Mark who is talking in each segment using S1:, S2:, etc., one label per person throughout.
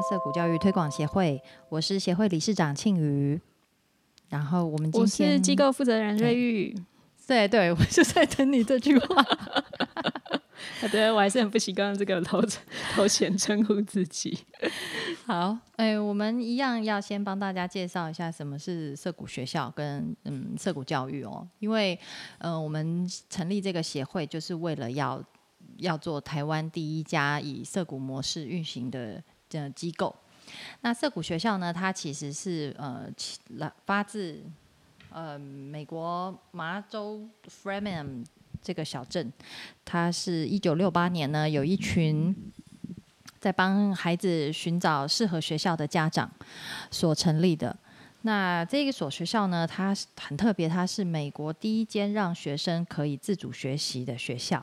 S1: 湾色谷教育推广协会，我是协会理事长庆瑜。然后我们今
S2: 我
S1: 天
S2: 是机构负责人瑞玉。
S1: 对对，我就在等你这句话。
S2: 好的，我还是很不习惯这个头头衔称呼自己。
S1: 好，哎，我们一样要先帮大家介绍一下什么是涩谷学校跟嗯涩谷教育哦，因为呃我们成立这个协会就是为了要要做台湾第一家以涩谷模式运行的这机构。那涩谷学校呢，它其实是呃来发自呃美国麻州 Framingham 这个小镇，它是一九六八年呢有一群。在帮孩子寻找适合学校的家长所成立的。那这一所学校呢，它很特别，它是美国第一间让学生可以自主学习的学校。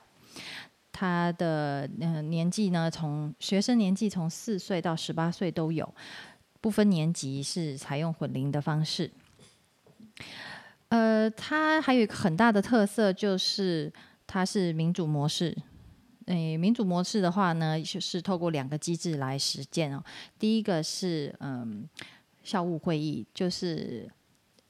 S1: 他的呃年纪呢，从学生年纪从四岁到十八岁都有，不分年级，是采用混龄的方式。呃，它还有一个很大的特色，就是它是民主模式。诶，民主模式的话呢，就是透过两个机制来实践哦。第一个是嗯，校务会议，就是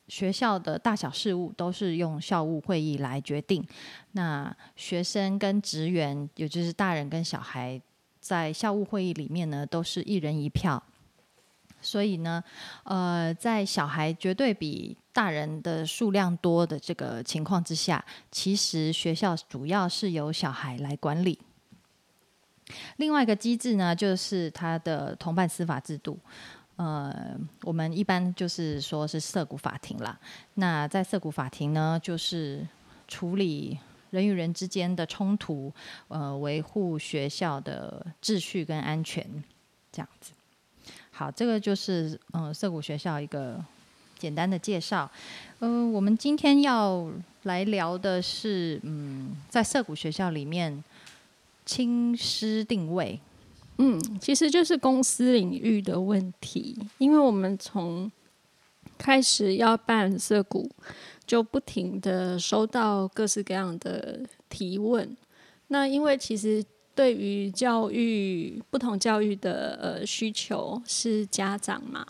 S1: 学校的大小事务都是用校务会议来决定。那学生跟职员，也就是大人跟小孩，在校务会议里面呢，都是一人一票。所以呢，呃，在小孩绝对比大人的数量多的这个情况之下，其实学校主要是由小孩来管理。另外一个机制呢，就是他的同伴司法制度。呃，我们一般就是说是涉谷法庭啦。那在涉谷法庭呢，就是处理人与人之间的冲突，呃，维护学校的秩序跟安全，这样子。好，这个就是嗯涩谷学校一个简单的介绍。呃，我们今天要来聊的是，嗯，在涩谷学校里面。亲师定位，
S2: 嗯，其实就是公司领域的问题。因为我们从开始要办社股，就不停的收到各式各样的提问。那因为其实对于教育不同教育的呃需求是家长嘛，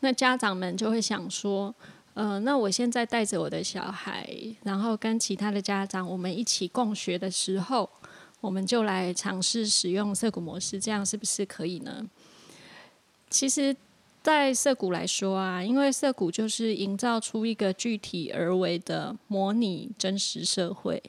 S2: 那家长们就会想说，呃，那我现在带着我的小孩，然后跟其他的家长我们一起共学的时候。我们就来尝试使用涩谷模式，这样是不是可以呢？其实，在涩谷来说啊，因为涩谷就是营造出一个具体而为的模拟真实社会。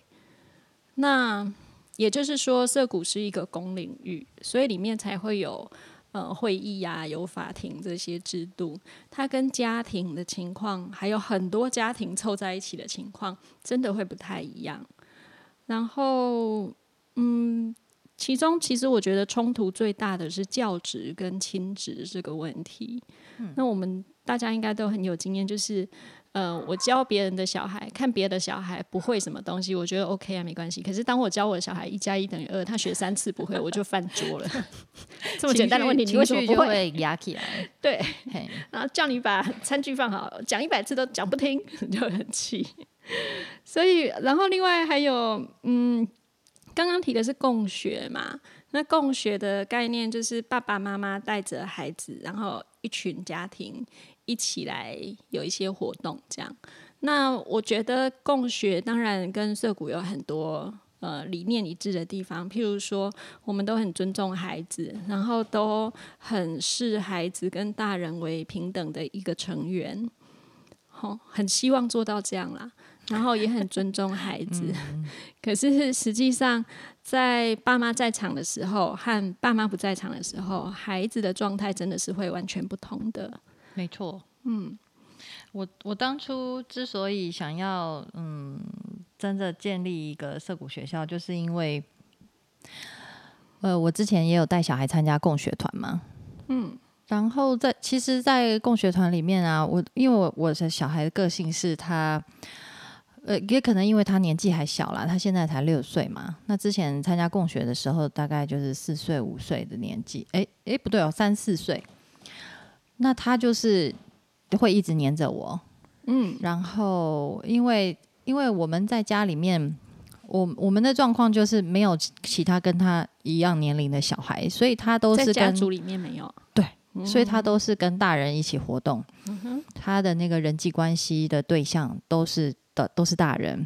S2: 那也就是说，涩谷是一个公领域，所以里面才会有呃会议呀、有法庭这些制度。它跟家庭的情况，还有很多家庭凑在一起的情况，真的会不太一样。然后。嗯，其中其实我觉得冲突最大的是教职跟亲职这个问题。那我们大家应该都很有经验，就是呃，我教别人的小孩，看别的小孩不会什么东西，我觉得 OK 啊，没关系。可是当我教我的小孩一加一等于二，他学三次不会，我就翻桌了。这么简单的问题，你为什么不
S1: 会压起来？
S2: 对，然后叫你把餐具放好，讲一百次都讲不听，就很气。所以，然后另外还有，嗯。刚刚提的是共学嘛？那共学的概念就是爸爸妈妈带着孩子，然后一群家庭一起来有一些活动，这样。那我觉得共学当然跟社谷有很多呃理念一致的地方，譬如说我们都很尊重孩子，然后都很视孩子跟大人为平等的一个成员，好，很希望做到这样啦。然后也很尊重孩子，可是实际上在爸妈在场的时候和爸妈不在场的时候，孩子的状态真的是会完全不同的。
S1: 没错，嗯，我我当初之所以想要嗯真的建立一个涩谷学校，就是因为，呃，我之前也有带小孩参加共学团嘛，嗯，然后在其实，在共学团里面啊，我因为我我的小孩的个性是他。呃，也可能因为他年纪还小啦，他现在才六岁嘛。那之前参加共学的时候，大概就是四岁五岁的年纪。哎哎，不对哦，三四岁。那他就是会一直黏着我，嗯。然后因为因为我们在家里面，我我们的状况就是没有其他跟他一样年龄的小孩，所以他都是
S2: 跟家族里面没有。
S1: 对，所以他都是跟大人一起活动，嗯他的那个人际关系的对象都是的都是大人，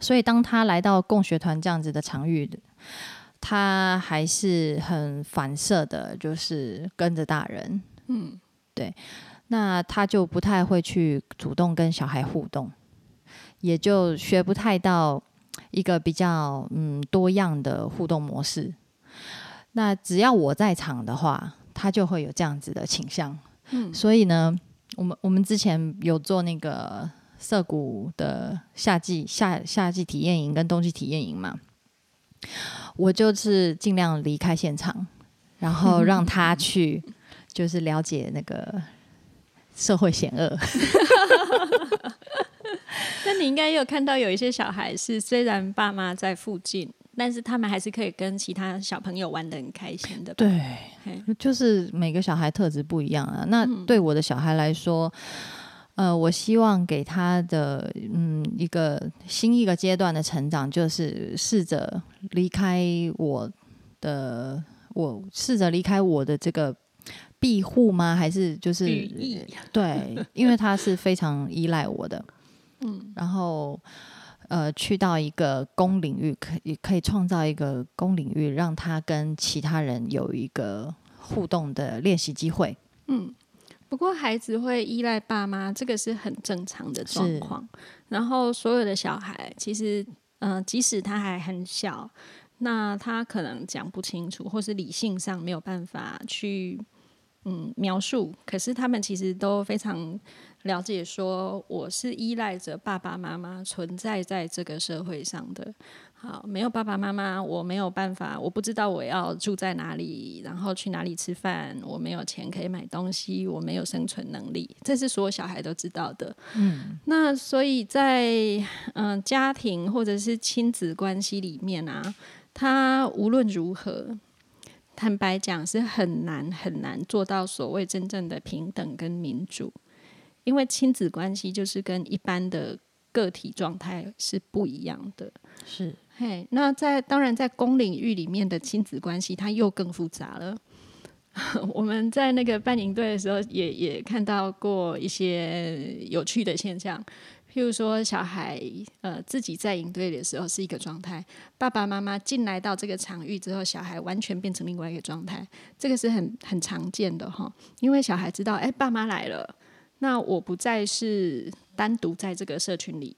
S1: 所以当他来到共学团这样子的场域，他还是很反射的，就是跟着大人，嗯，对，那他就不太会去主动跟小孩互动，也就学不太到一个比较嗯多样的互动模式。那只要我在场的话，他就会有这样子的倾向。嗯，所以呢，我们我们之前有做那个涩谷的夏季夏夏季体验营跟冬季体验营嘛，我就是尽量离开现场，然后让他去，就是了解那个社会险恶。
S2: 那你应该有看到有一些小孩是，虽然爸妈在附近。但是他们还是可以跟其他小朋友玩的很开心的。
S1: 对，就是每个小孩特质不一样啊。那对我的小孩来说，呃，我希望给他的嗯一个新一个阶段的成长，就是试着离开我的，我试着离开我的这个庇护吗？还是就是对，因为他是非常依赖我的。嗯，然后。呃，去到一个公领域，可以可以创造一个公领域，让他跟其他人有一个互动的练习机会。
S2: 嗯，不过孩子会依赖爸妈，这个是很正常的状况。然后所有的小孩，其实，嗯，即使他还很小，那他可能讲不清楚，或是理性上没有办法去，嗯，描述。可是他们其实都非常。了解说，我是依赖着爸爸妈妈存在在这个社会上的。好，没有爸爸妈妈，我没有办法，我不知道我要住在哪里，然后去哪里吃饭。我没有钱可以买东西，我没有生存能力，这是所有小孩都知道的。嗯，那所以在嗯家庭或者是亲子关系里面啊，他无论如何，坦白讲是很难很难做到所谓真正的平等跟民主。因为亲子关系就是跟一般的个体状态是不一样的，
S1: 是
S2: 嘿。那在当然在公领域里面的亲子关系，它又更复杂了。我们在那个办营队的时候，也也看到过一些有趣的现象，譬如说小孩呃自己在营队的时候是一个状态，爸爸妈妈进来到这个场域之后，小孩完全变成另外一个状态，这个是很很常见的哈。因为小孩知道，哎，爸妈来了。那我不再是单独在这个社群里，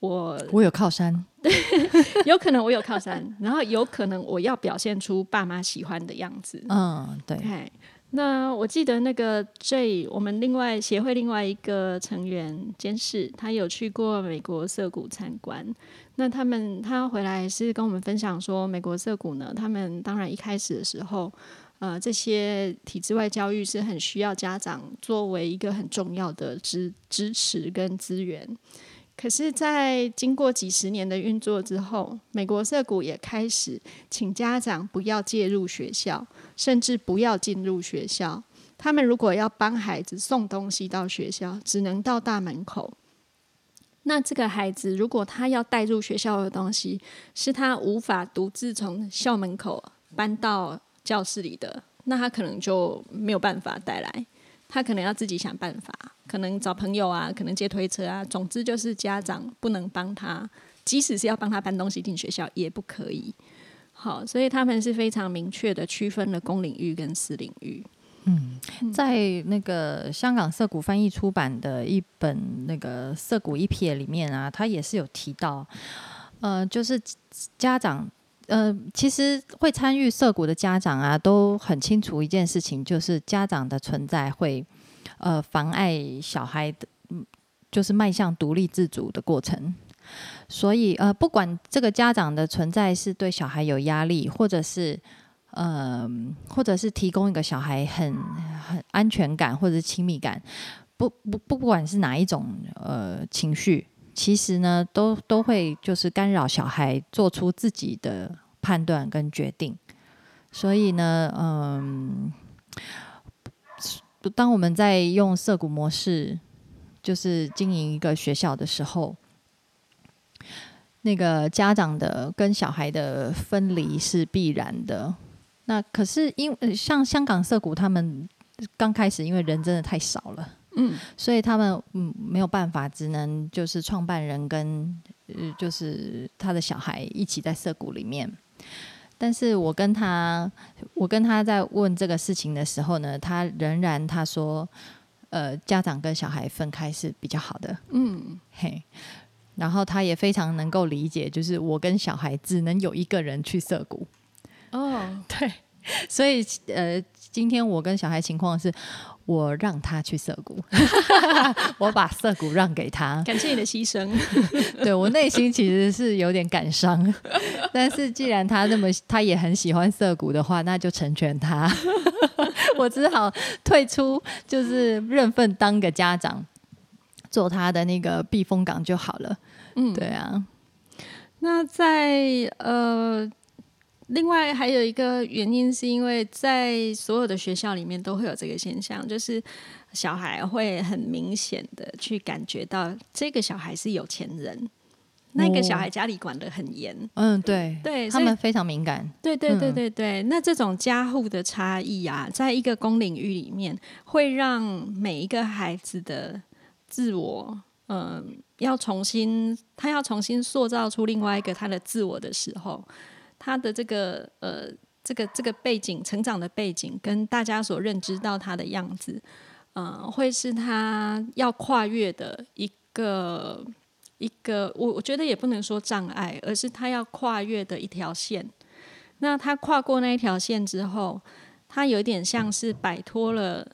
S2: 我
S1: 我有靠山，
S2: 对，有可能我有靠山，然后有可能我要表现出爸妈喜欢的样子，
S1: 嗯，对。
S2: 那我记得那个 J，我们另外协会另外一个成员监事，他有去过美国涩谷参观。那他们他回来是跟我们分享说，美国涩谷呢，他们当然一开始的时候。呃，这些体制外教育是很需要家长作为一个很重要的支支持跟资源。可是，在经过几十年的运作之后，美国社谷也开始请家长不要介入学校，甚至不要进入学校。他们如果要帮孩子送东西到学校，只能到大门口。那这个孩子如果他要带入学校的东西，是他无法独自从校门口搬到。教室里的那他可能就没有办法带来，他可能要自己想办法，可能找朋友啊，可能借推车啊。总之就是家长不能帮他，即使是要帮他搬东西进学校也不可以。好，所以他们是非常明确的区分了公领域跟私领域。
S1: 嗯，在那个香港涩谷翻译出版的一本那个涩谷一撇里面啊，他也是有提到，呃，就是家长。呃，其实会参与涉谷的家长啊，都很清楚一件事情，就是家长的存在会呃妨碍小孩的，就是迈向独立自主的过程。所以呃，不管这个家长的存在是对小孩有压力，或者是呃，或者是提供一个小孩很很安全感或者亲密感，不不，不管是哪一种呃情绪。其实呢，都都会就是干扰小孩做出自己的判断跟决定，所以呢，嗯，当我们在用涩谷模式，就是经营一个学校的时候，那个家长的跟小孩的分离是必然的。那可是因为像香港涩谷他们刚开始因为人真的太少了，嗯，所以他们嗯没有办法，只能就是创办人跟呃就是他的小孩一起在涩谷里面。但是我跟他，我跟他在问这个事情的时候呢，他仍然他说，呃，家长跟小孩分开是比较好的，嗯，嘿，然后他也非常能够理解，就是我跟小孩只能有一个人去涩谷，哦，对，所以呃，今天我跟小孩情况是。我让他去涩谷，我把涩谷让给他。
S2: 感谢你的牺牲。
S1: 对我内心其实是有点感伤，但是既然他那么他也很喜欢涩谷的话，那就成全他。我只好退出，就是认份当个家长，做他的那个避风港就好了。嗯，对啊。
S2: 那在呃。另外还有一个原因，是因为在所有的学校里面都会有这个现象，就是小孩会很明显的去感觉到这个小孩是有钱人，那个小孩家里管得很严。
S1: 嗯，对，
S2: 对
S1: 他们非常敏感。
S2: 对对对对对，那这种家户的差异啊，在一个公领域里面，会让每一个孩子的自我，嗯，要重新他要重新塑造出另外一个他的自我的时候。他的这个呃，这个这个背景、成长的背景，跟大家所认知到他的样子，嗯，会是他要跨越的一个一个，我我觉得也不能说障碍，而是他要跨越的一条线。那他跨过那一条线之后，他有点像是摆脱了。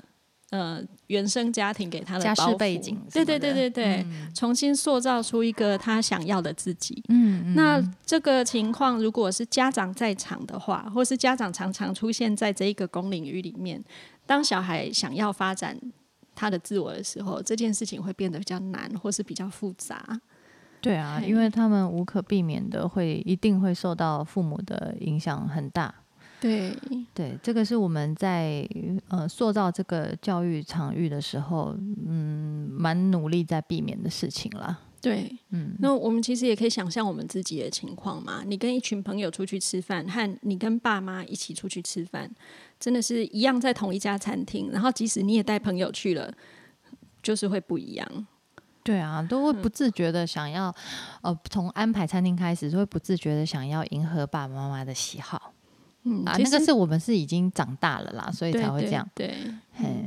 S2: 呃，原生家庭给他的
S1: 家世背景，
S2: 对对对对对，重新塑造出一个他想要的自己。嗯，那这个情况，如果是家长在场的话，或是家长常常出现在这一个公领域里面，当小孩想要发展他的自我的时候，这件事情会变得比较难，或是比较复杂。
S1: 对啊，因为他们无可避免的会一定会受到父母的影响很大。
S2: 对
S1: 对，这个是我们在呃塑造这个教育场域的时候，嗯，蛮努力在避免的事情啦。
S2: 对，嗯，那我们其实也可以想象我们自己的情况嘛。你跟一群朋友出去吃饭，和你跟爸妈一起出去吃饭，真的是一样在同一家餐厅，然后即使你也带朋友去了，就是会不一样。
S1: 对啊，都会不自觉的想要，呃，从安排餐厅开始，就会不自觉的想要迎合爸爸妈妈的喜好。嗯啊，那个是我们是已经长大了啦，所以才会这样。
S2: 对，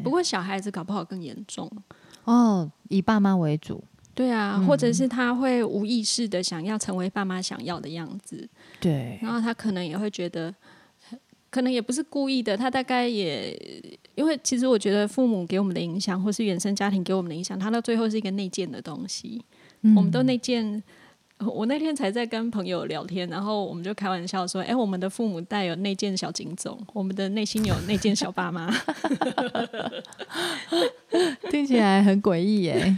S2: 不过小孩子搞不好更严重
S1: 哦，以爸妈为主。
S2: 对啊，或者是他会无意识的想要成为爸妈想要的样子。
S1: 对，
S2: 然后他可能也会觉得，可能也不是故意的，他大概也因为其实我觉得父母给我们的影响，或是原生家庭给我们的影响，他到最后是一个内建的东西。我们都内建。我那天才在跟朋友聊天，然后我们就开玩笑说：“哎，我们的父母带有内建小警总，我们的内心有内建小爸妈。”
S1: 听起来很诡异耶。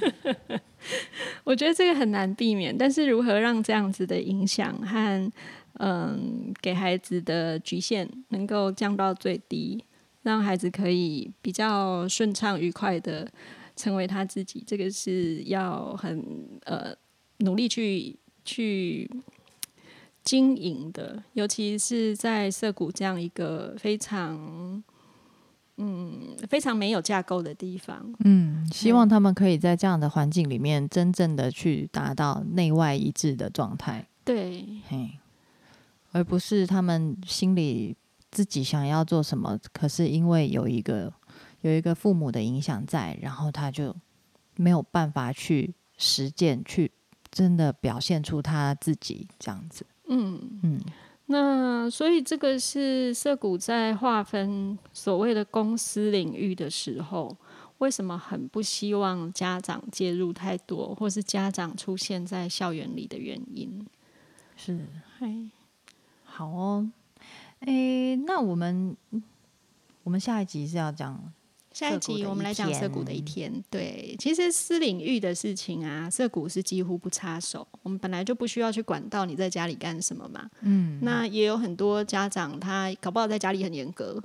S2: 我觉得这个很难避免，但是如何让这样子的影响和嗯给孩子的局限能够降到最低，让孩子可以比较顺畅愉快的成为他自己，这个是要很呃努力去。去经营的，尤其是在涩谷这样一个非常嗯非常没有架构的地方，
S1: 嗯，希望他们可以在这样的环境里面，真正的去达到内外一致的状态，
S2: 对，
S1: 嘿，而不是他们心里自己想要做什么，可是因为有一个有一个父母的影响在，然后他就没有办法去实践去。真的表现出他自己这样子，
S2: 嗯。嗯，那所以这个是涩谷在划分所谓的公司领域的时候，为什么很不希望家长介入太多，或是家长出现在校园里的原因？
S1: 是，嘿，好哦，诶，那我们我们下一集是要讲。
S2: 下一集我们来讲涩谷的一天。对，其实私领域的事情啊，涩谷是几乎不插手。我们本来就不需要去管到你在家里干什么嘛。嗯。那也有很多家长，他搞不好在家里很严格，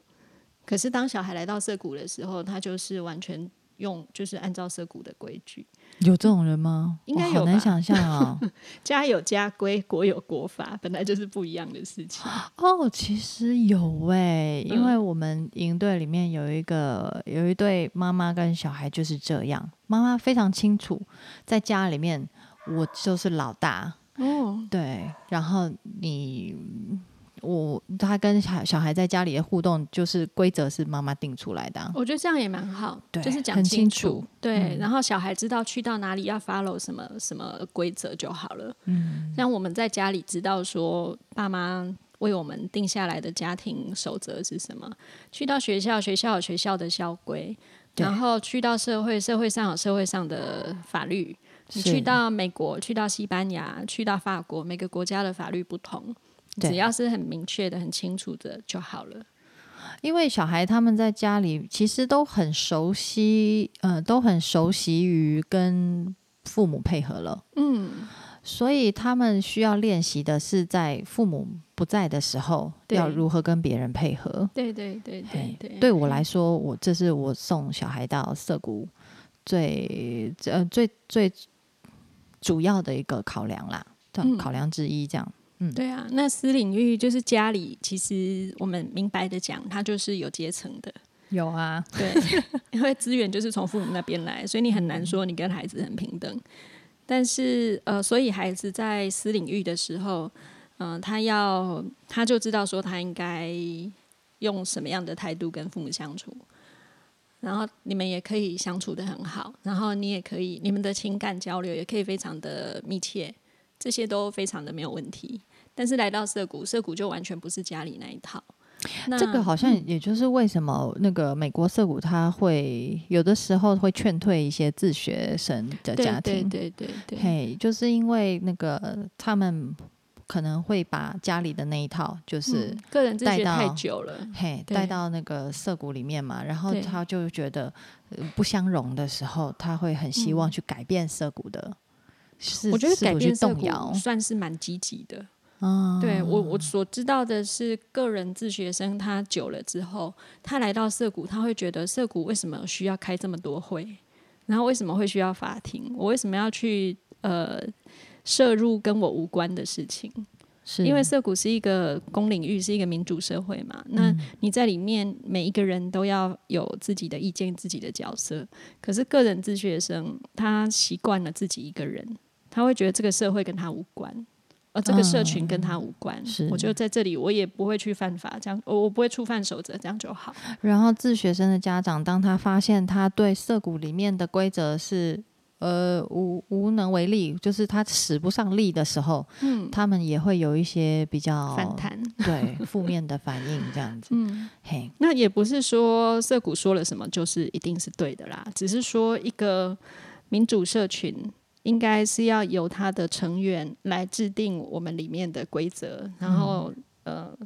S2: 可是当小孩来到涩谷的时候，他就是完全用就是按照涩谷的规矩。
S1: 有这种人吗？
S2: 应该有
S1: 难想象哦。
S2: 家有家规，国有国法，本来就是不一样的事情。
S1: 哦，其实有哎、因
S2: 嗯
S1: 为我们营队里面有一个有一对妈妈跟小孩就是这样，妈妈非常清楚，在家里面我就是老大，
S2: 哦，
S1: 对，然后你我他跟小小孩在家里的互动，就是规则是妈妈定出来的啊、
S2: 我觉得这样也蛮好，
S1: 对
S2: 就是讲
S1: 清
S2: 楚，
S1: 楚
S2: 对，
S1: 嗯
S2: 然后小孩知道去到哪里要 follow 什么什么规则就好了。
S1: 嗯，
S2: 让我们在家里知道说爸妈为我们定下来的家庭守则是什么，去到学校，学校有学校的校规，然后去到社会，社会上有社会上的法律。你去到美国，去到西班牙，去到法国，每个国家的法律不同，
S1: 对
S2: 只要是很明确的、很清楚的就好了。
S1: 因为小孩他们在家里其实都很熟悉，呃，都很熟悉于跟父母配合了。
S2: 嗯，
S1: 所以他们需要练习的是在父母不在的时候，要如何跟别人配合。
S2: 对对对对
S1: 嘿
S2: 对，
S1: 对我来说，我这是我送小孩到涩谷最呃最最主要的一个考量啦，
S2: 嗯
S1: 考量之一。这样，
S2: 对啊，那私领域就是家里，其实我们明白的讲，它就是有阶层的。
S1: 有啊，
S2: 对，因为资源就是从父母那边来，所以你很难说你跟孩子很平等。但是呃，所以孩子在私领域的时候，嗯、他要他就知道说他应该用什么样的态度跟父母相处，然后你们也可以相处的很好，然后你也可以你们的情感交流也可以非常的密切，这些都非常的没有问题。但是来到涩谷，涩谷就完全不是家里那一套。那
S1: 这个好像也就是为什么那个美国涩谷他会有的时候会劝退一些自学生的家庭，
S2: 对对对对，
S1: 嘿，就是因为那个他们可能会把家里的那一套，就是、
S2: 嗯个人自
S1: 带
S2: 学太久了，
S1: 嘿
S2: 对
S1: 带到那个涩谷里面嘛，然后他就觉得、呃不相容的时候，他会很希望
S2: 嗯
S1: 去改变涩谷的，是
S2: 我觉得改变
S1: 动摇
S2: 算是蛮积极的。
S1: 嗯，
S2: 对我我所知道的是，个人自学生他久了之后，他来到涩谷，他会觉得涩谷为什么需要开这么多会，然后为什么会需要法庭，我为什么要去呃摄入跟我无关的事情？
S1: 是
S2: 因为涩谷是一个公领域，是一个民主社会嘛。那
S1: 嗯
S2: 你在里面，每一个人都要有自己的意见、自己的角色。可是个人自学生，他习惯了自己一个人，他会觉得这个社会跟他无关，而这个社群跟他无关。
S1: 嗯是
S2: 我觉得在这里，我也不会去犯法，这样我我不会触犯守则，这样就好。
S1: 然后自学生的家长，当他发现他对社谷里面的规则是呃无无能为力，就是他使不上力的时候，
S2: 嗯，
S1: 他们也会有一些比较
S2: 反弹。
S1: 对负面的反应，这样子。
S2: 嗯，
S1: 嘿，
S2: 那也不是说社谷说了什么就是一定是对的啦，只是说一个民主社群应该是要由他的成员来制定我们里面的规则，然后、呃，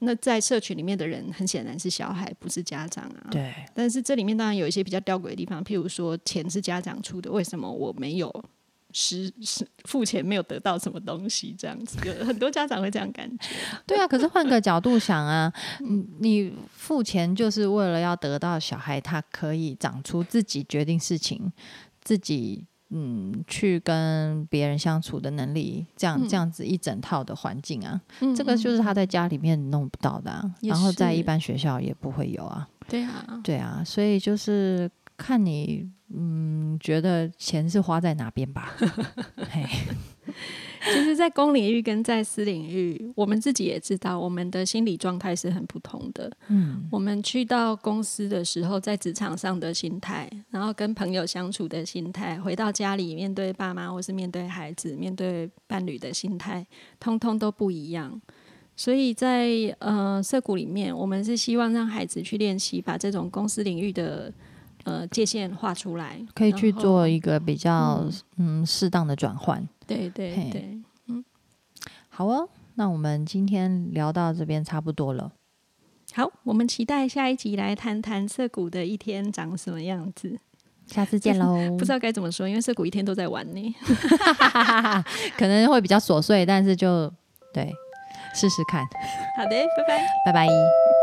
S2: 那在社群里面的人很显然是小孩，不是家长啊。
S1: 对，
S2: 但是这里面当然有一些比较吊诡的地方，譬如说钱是家长出的，为什么我没有？实实付钱没有得到什么东西，这样子，有很多家长会这样感觉。
S1: 对啊。可是换个角度想啊，嗯你付钱就是为了要得到小孩他可以长出自己决定事情，自己。嗯，去跟别人相处的能力，这样、
S2: 嗯。
S1: 这样子一整套的环境啊，
S2: 嗯
S1: 这个就是他在家里面弄不到的、啊，然后在一般学校也不会有啊。
S2: 对啊，
S1: 对啊，所以就是看你嗯觉得钱是花在哪边吧。嘿，
S2: 其实，在公领域跟在私领域，我们自己也知道，我们的心理状态是很不同的。
S1: 嗯，
S2: 我们去到公司的时候，在职场上的心态，然后跟朋友相处的心态，回到家里面对爸妈或是面对孩子、面对伴侣的心态，通通都不一样。所以在呃社谷里面，我们是希望让孩子去练习，把这种公司领域的呃界限画出来，
S1: 可以去做一个比较嗯适当的转换。
S2: 对对对，嗯。
S1: 好哦，那我们今天聊到这边差不多了。
S2: 好，我们期待下一集来谈谈涩谷的一天长什么样子。
S1: 下次见喽！
S2: 不知道该怎么说，因为涩谷一天都在玩呢。
S1: 可能会比较琐碎，但是就对，试试看。
S2: 好的，拜拜。
S1: 拜拜。